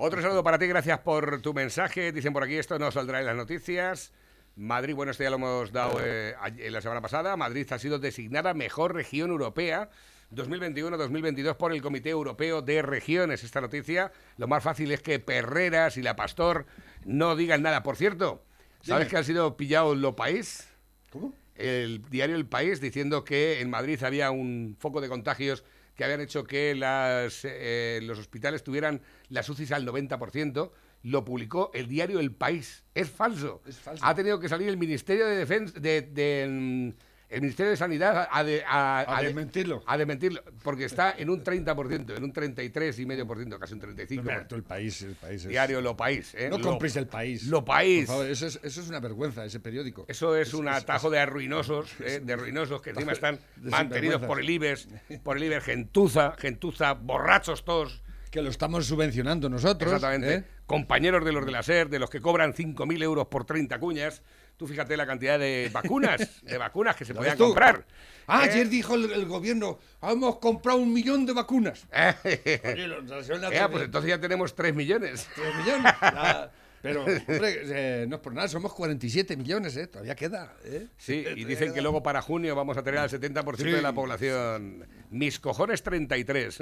Otro saludo para ti, gracias por tu mensaje. Dicen por aquí, esto no saldrá en las noticias. Madrid, bueno, esto ya lo hemos dado eh, la semana pasada. Madrid ha sido designada mejor región europea 2021-2022 por el Comité Europeo de Regiones. Esta noticia, lo más fácil es que Perreras y La Pastor no digan nada. Por cierto, ¿sabes Dime. que han sido pillados los país? ¿Cómo? el diario El País diciendo que en Madrid había un foco de contagios que habían hecho que las, eh, los hospitales tuvieran las UCIs al 90%. Lo publicó el diario El País. Es falso. Es falso. Ha tenido que salir el Ministerio de Defensa de, de, mm, el Ministerio de Sanidad a, de- a, A de- desmentirlo. a desmentirlo, porque está en un 30%, en un 33,5%, casi un 35%. Mira, tú, el país, el país. es- Diario Lo País. ¿eh? No Lo- compréis el país. Lo País. Por favor, eso es, eso es una vergüenza, ese periódico. Eso es un atajo de arruinosos, eh, de ruinosos que encima <laughs> están mantenidos por el IBEX, por el IBEX, gentuza, gentuza, borrachos todos. Que lo estamos subvencionando nosotros. Exactamente. ¿eh? Compañeros de los de la SER, de los que cobran 5.000 euros por 30 cuñas. Tú fíjate la cantidad de <laughs> vacunas, de vacunas que se ¿Ya podían comprar. Ah, ¿Eh? ayer dijo el, el gobierno, hemos comprado un millón de vacunas. <laughs> Eh, Oye, lo- eh, pues tres- entonces ya tenemos 3 millones. tres millones. <laughs> Pero, hombre, eh, no es por nada, somos 47 millones, ¿eh? Todavía queda, ¿eh? Sí, y dicen que luego para junio vamos a tener al 70% de la población. Mis cojones 33.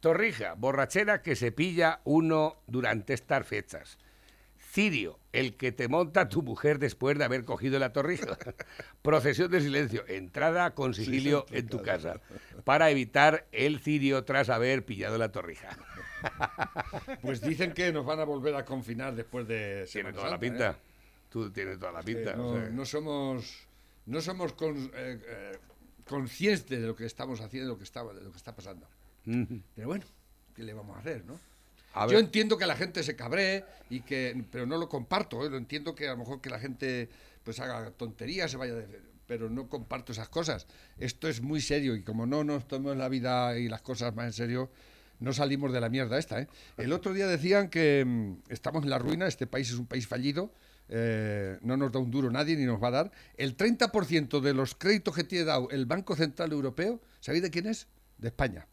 Torrija, borrachera que se pilla uno durante estas fechas. Cirio, el que te monta tu mujer después de haber cogido la torrija. <laughs> Procesión de silencio, entrada con sigilio en tu casa, para evitar el cirio tras haber pillado la torrija. <laughs> Pues dicen que nos van a volver a confinar después de Tiene toda la Santa, ¿eh? pinta. Tú tienes toda la pinta. no, o sea. no somos, no somos con- eh, eh, conscientes de lo que estamos haciendo, de lo que está, de lo que está pasando. Pero bueno, ¿qué le vamos a hacer, no? Yo entiendo que la gente se cabree y que, pero no lo comparto. ¿eh? Lo entiendo que a lo mejor que la gente pues haga tonterías, se vaya, de- pero no comparto esas cosas. Esto es muy serio y como no nos tomemos la vida y las cosas más en serio, no salimos de la mierda esta. ¿eh? El otro día decían que mm, estamos en la ruina, este país es un país fallido. eh, no nos da un duro nadie ni nos va a dar. El 30% de los créditos que tiene dado el Banco Central Europeo, ¿sabéis de quién es? De España.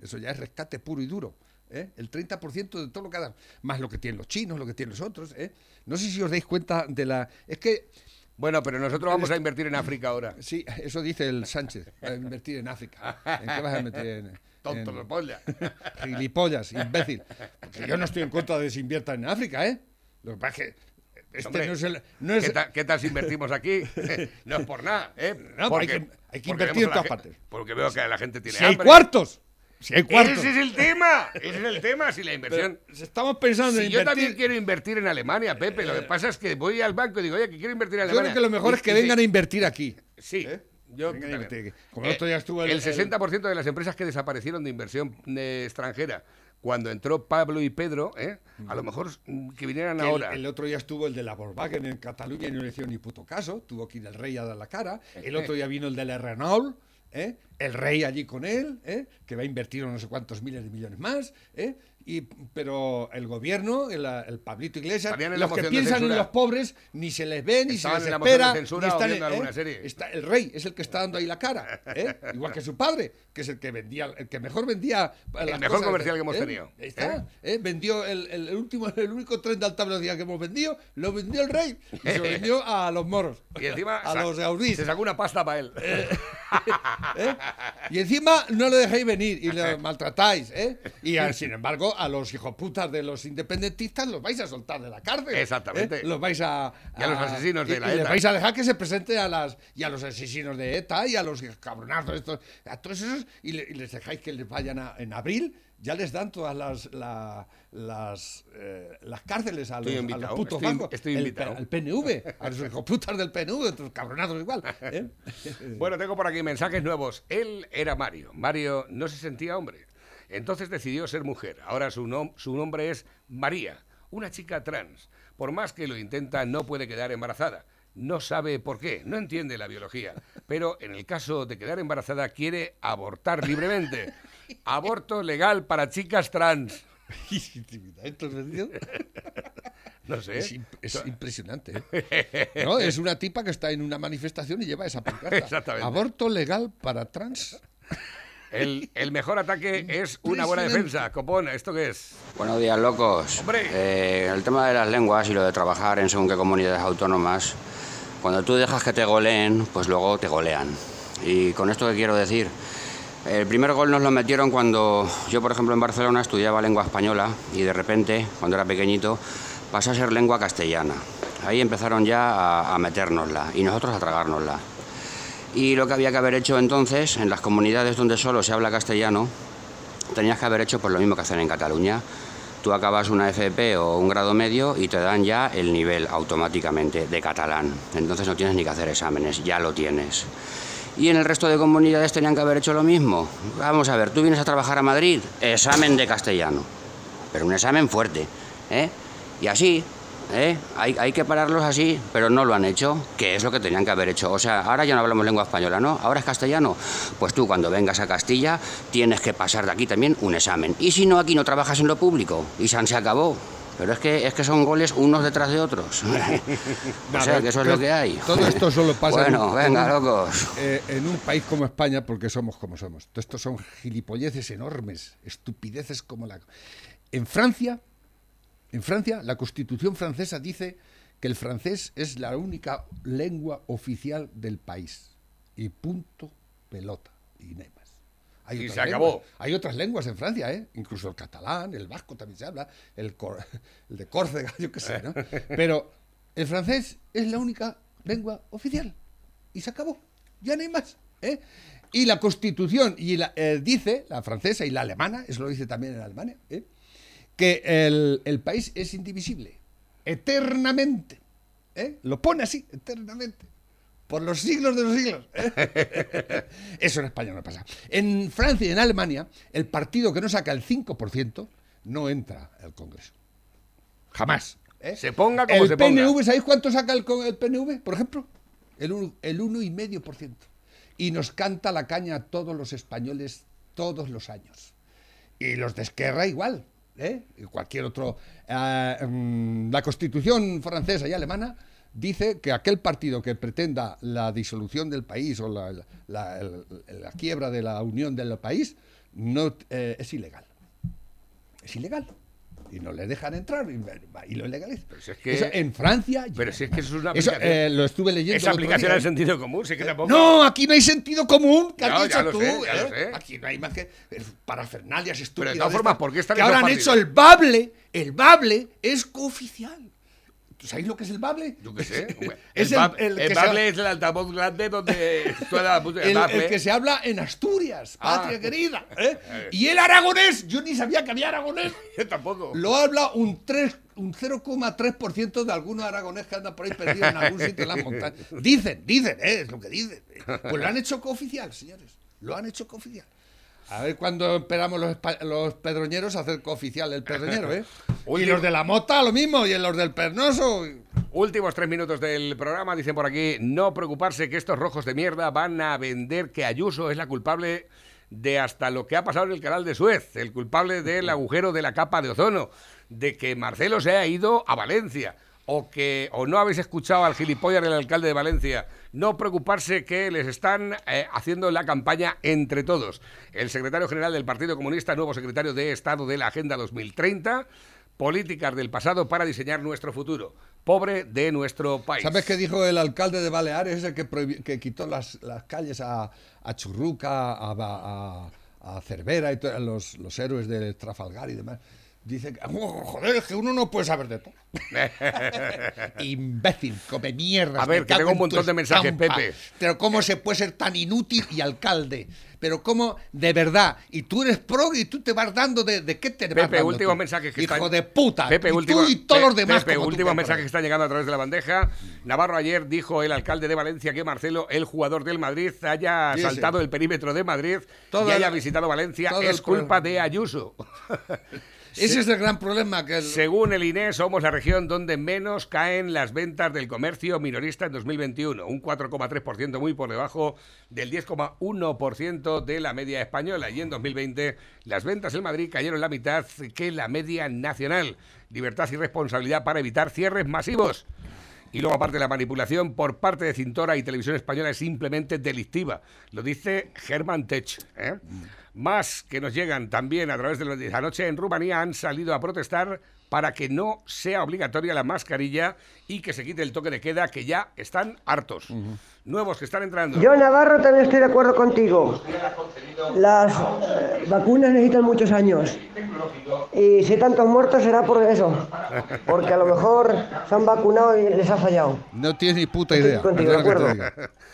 Eso ya es rescate puro y duro. ¿Eh? El 30% de todo lo que dan. Más lo que tienen los chinos, lo que tienen los otros. ¿eh? No sé si os dais cuenta de la... Es que, Bueno, pero nosotros vamos a invertir en África ahora. sí, eso dice el Sánchez. a invertir en África. ¿En qué vas a meter? En, Tonto en- de polla. <laughs> Gilipollas, imbécil. Porque yo no estoy en contra de que se invierta en África, ¿eh? Lo que pasa es que... Este Hombre, no es el... No es, ¿Qué, tal, qué tal si invertimos aquí? <laughs> no es por nada, ¿eh? No, hay que- hay que invertir en todas partes. Porque veo que la gente tiene si hay cuartos. Si hay cuartos. Ese es el tema. Ese es el tema. Si la inversión. Pero estamos pensando en Si yo invertir... también quiero invertir en Alemania, Pepe. Lo que pasa es que voy al banco y digo, oye, que quiero invertir en Yo Alemania. creo que lo mejor Y- es que y vengan a invertir aquí. Sí. ¿Eh? Yo. Como el estuvo el- el el- 60% de las empresas que desaparecieron de inversión eh, extranjera cuando entró Pablo y Pedro, ¿eh? a lo mejor mm, que vinieran Que ahora. El, otro día estuvo el de la Volkswagen en Cataluña y no le hicieron ni puto caso. Tuvo que ir el rey a dar la cara. El otro día vino el de la Renault. ¿eh? El rey allí con él, ¿eh? que va a invertir no sé cuántos miles de millones más. ¿eh? Y, pero el gobierno, el, el Pablito Iglesias, los que piensan en los pobres, ni se les ve, ni se les espera. ni están en- ¿eh? serie. Está- el rey es el que está dando ahí la cara. ¿eh? Igual que su padre, que es el que vendía, el que mejor vendía. El las mejor cosas, comercial que hemos ¿eh? tenido, está. ¿eh? Vendió el, el- último, el único tren de alta velocidad que hemos vendido, lo vendió el rey. Y se lo <laughs> vendió a los moros. Y encima a los Gaudís. se sacó una pasta para él. <laughs> <laughs> Y encima no lo dejáis venir y lo maltratáis, ¿eh? Y a- sin embargo, a los hijoputas de los independentistas los vais a soltar de la cárcel. Exactamente. ¿eh? Los vais a. Y a los asesinos de y- la y les ETA. vais a dejar que se presente a las. Y a los asesinos de ETA y a los cabronazos estos. A todos esos. Y, le- y les dejáis que les vayan a- en abril. Ya les dan todas las la- las, eh, las cárceles a los, Estoy a los invitado, putos estoy- bancos. estoy El- invitado. Al PNV, a los hijoputas del PNV, otros cabronazos igual. ¿eh? <laughs> Bueno, tengo por aquí mensajes nuevos. Él era Mario. Mario no se sentía hombre. Entonces decidió ser mujer. Ahora su, nom- su nombre es María, una chica trans. Por más que lo intenta, no puede quedar embarazada. No sabe por qué, no entiende la biología. Pero en el caso de quedar embarazada, quiere abortar libremente. <laughs> Aborto legal para chicas trans. <laughs> Esto es <laughs> No sé. Es, imp- es impresionante. ¿eh? <laughs> ¿No? Es una tipa que está en una manifestación y lleva esa pancarta. Exactamente. Aborto legal para trans. El, el mejor ataque es una buena defensa. Copón, ¿esto qué es? Buenos días, locos. Hombre. Eh, el tema de las lenguas y lo de trabajar en según qué comunidades autónomas, cuando tú dejas que te goleen, pues luego te golean. Y con esto que quiero decir, el primer gol nos lo metieron cuando yo, por ejemplo, en Barcelona estudiaba lengua española y de repente, cuando era pequeñito, pasé a ser lengua castellana. Ahí empezaron ya a, a metérnosla y nosotros a tragárnosla. Y lo que había que haber hecho entonces, en las comunidades donde solo se habla castellano, tenías que haber hecho pues lo mismo que hacen en Cataluña. Tú acabas una FP o un grado medio y te dan ya el nivel automáticamente de catalán. Entonces no tienes ni que hacer exámenes, ya lo tienes. Y en el resto de comunidades tenían que haber hecho lo mismo. Vamos a ver, tú vienes a trabajar a Madrid, examen de castellano. Pero un examen fuerte, ¿eh? Y así, ¿eh? Hay, hay que pararlos así, pero no lo han hecho, que es lo que tenían que haber hecho. O sea, ahora ya no hablamos lengua española, ¿no? Ahora es castellano. Pues tú cuando vengas a Castilla tienes que pasar de aquí también un examen. Y si no, aquí no trabajas en lo público. Y se acabó. Pero es que, es que son goles unos detrás de otros. <laughs> o sea, que eso es lo que hay. Todo esto solo pasa Bueno, en, venga, en un- locos. eh, en un país como España, porque somos como somos. Todo Estos son gilipolleces enormes, estupideces como la. En Francia, en Francia, la Constitución francesa dice que el francés es la única lengua oficial del país. Y punto pelota. Y. Hay Y otras se acabó. Hay otras lenguas en Francia, ¿eh? Incluso el catalán, el vasco también se habla, el, cor- <laughs> el de Córcega, <laughs> yo qué sé, ¿no? <laughs> Pero el francés es la única lengua oficial. Y se acabó. Ya no hay más. ¿eh? Y la Constitución y la- eh, dice, la francesa y la alemana, eso lo dice también en Alemania, ¿eh? que el, el país es indivisible, eternamente. ¿eh? Lo pone así, eternamente. Por los siglos de los siglos. ¿eh? <laughs> Eso en España no pasa. En Francia y en Alemania, el partido que no saca el 5% no entra al Congreso. Jamás. ¿eh? Se ponga como el se ponga. PNV, ¿sabéis cuánto saca el, el PNV, por ejemplo? El, el 1,5%. Y nos canta la caña a todos los españoles todos los años. Y los de Esquerra igual. ¿eh? Y cualquier otro. mm, la constitución francesa y alemana dice que aquel partido que pretenda la disolución del país o la, la- quiebra de la unión del país no, eh, es ilegal. Es ilegal. Y no le dejan entrar y, y lo legalizan. si es que- Eso en Francia. Pero si es que eso es una Eso, aplicación. eh, lo estuve leyendo. Esa aplicación al ¿eh? sentido común, que tampoco. No, aquí no hay sentido común. ¿Qué has No, ya dicho tú? sé, eh? Aquí no hay más que parafernalias estúpidas. Pero de todas formas, ¿por qué están Que ahora han partidos? hecho el bable. El bable es cooficial. ¿Tú sabéis lo que es el bable? Yo qué sé. <laughs> Es el, el- bab- el el que bable se- es el altavoz grande donde <laughs> suena la El, bable. el que se habla en Asturias, Ah. patria querida. ¿eh? <laughs> Y el aragonés, yo ni sabía que había aragonés. Yo tampoco. Lo habla un 3, un 0,3% de algunos aragonés que andan por ahí perdidos en algún sitio en las montañas. Dicen, dicen, eh, es lo que dicen. Pues lo han hecho cooficial, señores. Lo han hecho cooficial. A ver cuándo esperamos los, los pedroñeros a hacer cooficial el pedroñero, ¿eh? <laughs> Y los de la mota, lo mismo, y los del pernoso. Últimos tres minutos del programa, dicen por aquí, no preocuparse que estos rojos de mierda van a vender que Ayuso es la culpable de hasta lo que ha pasado en el canal de Suez, el culpable del agujero de la capa de ozono, de que Marcelo se ha ido a Valencia, o que o no habéis escuchado al gilipollas del alcalde de Valencia, no preocuparse que les están eh, haciendo la campaña entre todos. El secretario general del Partido Comunista, nuevo secretario de Estado de la Agenda 2030, políticas del pasado para diseñar nuestro futuro. Pobre de nuestro país. ¿Sabes qué dijo el alcalde de Baleares, ese que, que quitó las, las calles a, a Churruca, a, a- a Cervera y los, los héroes de Trafalgar y demás? Dice que, "Oh, joder, es que uno no puede saber de todo. <laughs> Imbécil, come mierda. A ver, que tengo un montón de mensajes, Pepe. Pero cómo se puede ser tan inútil y alcalde. Pero cómo, de verdad, y tú eres pro y tú te vas dando de, de qué te vas Pepe, dando últimos tú? mensajes que Hijo están... de puta. Pepe, y tú último- y todos Pe- los demás Pepe, últimos mensajes que están llegando a través de la bandeja. Navarro ayer dijo el alcalde de Valencia que Marcelo, el jugador del Madrid, haya Sí, sí. saltado el perímetro de Madrid Todo y haya visitado Valencia. Es culpa de Ayuso. <laughs> Ese es el gran problema que el- Según el INE, somos la región donde menos caen las ventas del comercio minorista en 2021, un 4,3% muy por debajo del 10,1% de la media española. Y en 2020 las ventas en Madrid cayeron la mitad que la media nacional. Libertad y responsabilidad para evitar cierres masivos. Y luego, aparte, la manipulación por parte de Cintora y Televisión Española es simplemente delictiva. Lo dice Germán Tech. ¿eh? Más que nos llegan también a través de los Anoche en Rumanía han salido a protestar para que no sea obligatoria la mascarilla y que se quite el toque de queda, que ya están hartos. Nuevos que están entrando. Yo, Navarro, también estoy de acuerdo contigo. Las eh, vacunas necesitan muchos años. Y si hay tantos muertos será por eso. Porque a lo mejor se han vacunado y les ha fallado. No tienes ni puta Estoy idea. contigo, de acuerdo.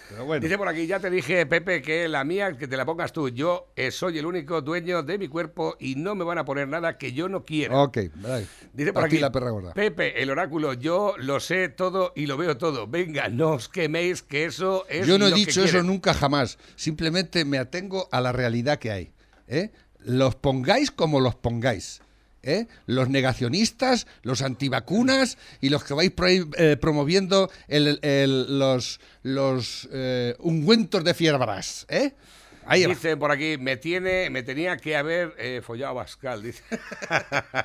Pero bueno. Dice por aquí, ya te dije, Pepe, que la mía, que te la pongas tú. Yo eh, soy el único dueño de mi cuerpo y no me van a poner nada que yo no quiera. Ok, vale. Dice por aquí, la perra gorda. Pepe, el oráculo, yo lo sé todo y lo veo todo. Venga, no os queméis, que eso es Yo no he dicho eso nunca jamás. Simplemente me atengo a la realidad que hay. ¿eh? Los pongáis como los pongáis. ¿eh? Los negacionistas, los antivacunas y los que vais eh, promoviendo el- el- los, los eh, ungüentos de fierbras. ¿eh? Ahí va. Dicen por aquí, me tiene, me tenía que haber eh, follado a Bascal, dice. <laughs>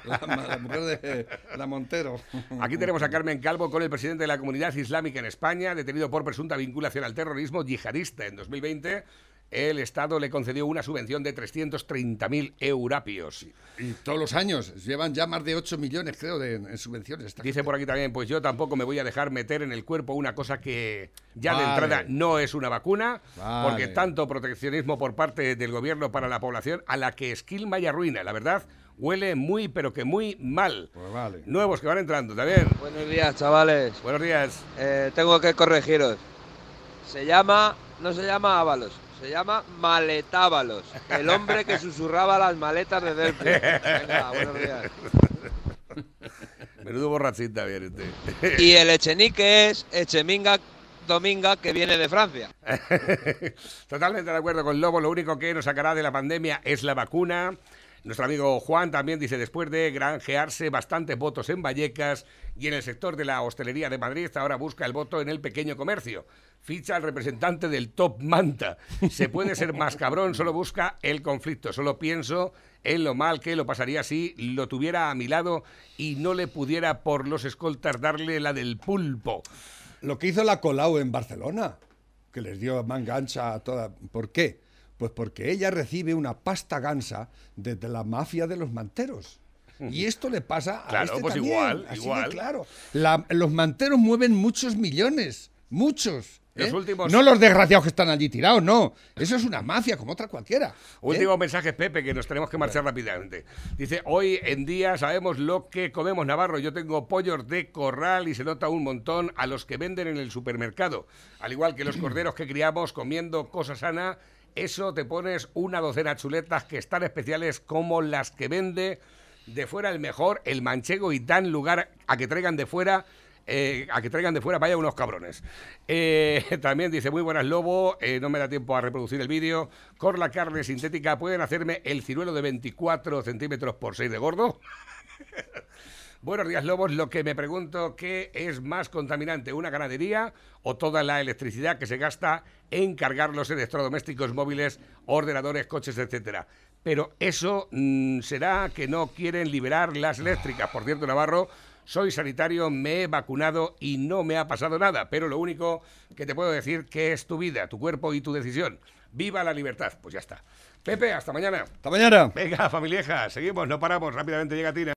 La, la mujer de la Montero. Aquí tenemos a Carmen Calvo con el presidente de la comunidad islámica en España, detenido por presunta vinculación al terrorismo yihadista en 2020. El Estado le concedió una subvención de 330.000 eurapios. Y todos los años. Llevan ya más de 8 millones, creo, de, en subvenciones. Dice por aquí también, pues yo tampoco me voy a dejar meter en el cuerpo una cosa que ya de entrada no es una vacuna, Vale. porque tanto proteccionismo por parte del gobierno para la población a la que esquilma y arruina, la verdad, huele muy, pero que muy mal. Pues vale. Nuevos que van entrando también. Buenos días, chavales. Buenos días. Eh, tengo que corregiros. Se llama, no se llama Ábalos, se llama Maletábalos, el hombre que susurraba las maletas de Delphi. Venga, buenos días. Menudo borrachín también este. Y el Echenique es Echeminga Dominga, que viene de Francia. <laughs> Totalmente de acuerdo con Lobo, lo único que nos sacará de la pandemia es la vacuna. Nuestro amigo Juan también dice, después de granjearse bastantes votos en Vallecas y en el sector de la hostelería de Madrid, ahora busca el voto en el pequeño comercio. Ficha al representante del Top Manta. Se puede ser más cabrón, solo busca el conflicto. Solo pienso en lo mal que lo pasaría si lo tuviera a mi lado y no le pudiera por los escoltas darle la del pulpo. Lo que hizo la Colau en Barcelona, que les dio manga ancha a toda. ¿Por qué? Pues porque ella recibe una pasta gansa desde la mafia de los manteros. Y <laughs> esto le pasa a Claro, este pues también, igual, así de igual. claro. La- los manteros mueven muchos millones, muchos. Los ¿eh? últimos- No los desgraciados que están allí tirados, no. Eso es una mafia como otra cualquiera. ¿eh? Último mensaje, Pepe, que nos tenemos que marchar rápidamente. Dice, hoy en día sabemos lo que comemos Navarro. Yo tengo pollos de corral y se nota un montón a los que venden en el supermercado. Al igual que los <clears throat> corderos que criamos comiendo cosa sana, eso te pones una docena de chuletas que están especiales como las que vende de fuera el mejor, el manchego y dan lugar a que traigan de fuera eh, a que traigan de fuera, vaya unos cabrones. Eh, <laughs> también dice, muy buenas Lobo, eh, no me da tiempo a reproducir el vídeo. Con la carne sintética, ¿pueden hacerme el ciruelo de 24 centímetros por 6 de gordo? <laughs> Buenos días, Lobos. Lo que me pregunto, ¿qué es más contaminante, una ganadería o toda la electricidad que se gasta en cargar los electrodomésticos móviles, ordenadores, coches, etcétera? Pero eso mm, será que no quieren liberar las eléctricas. Por cierto, Navarro, soy sanitario, me he vacunado y no me ha pasado nada. Pero lo único que te puedo decir que es tu vida, tu cuerpo y tu decisión. ¡Viva la libertad! Pues ya está. Pepe, hasta mañana. Hasta mañana. Venga, familieja, seguimos, no paramos. Rápidamente llega Tina.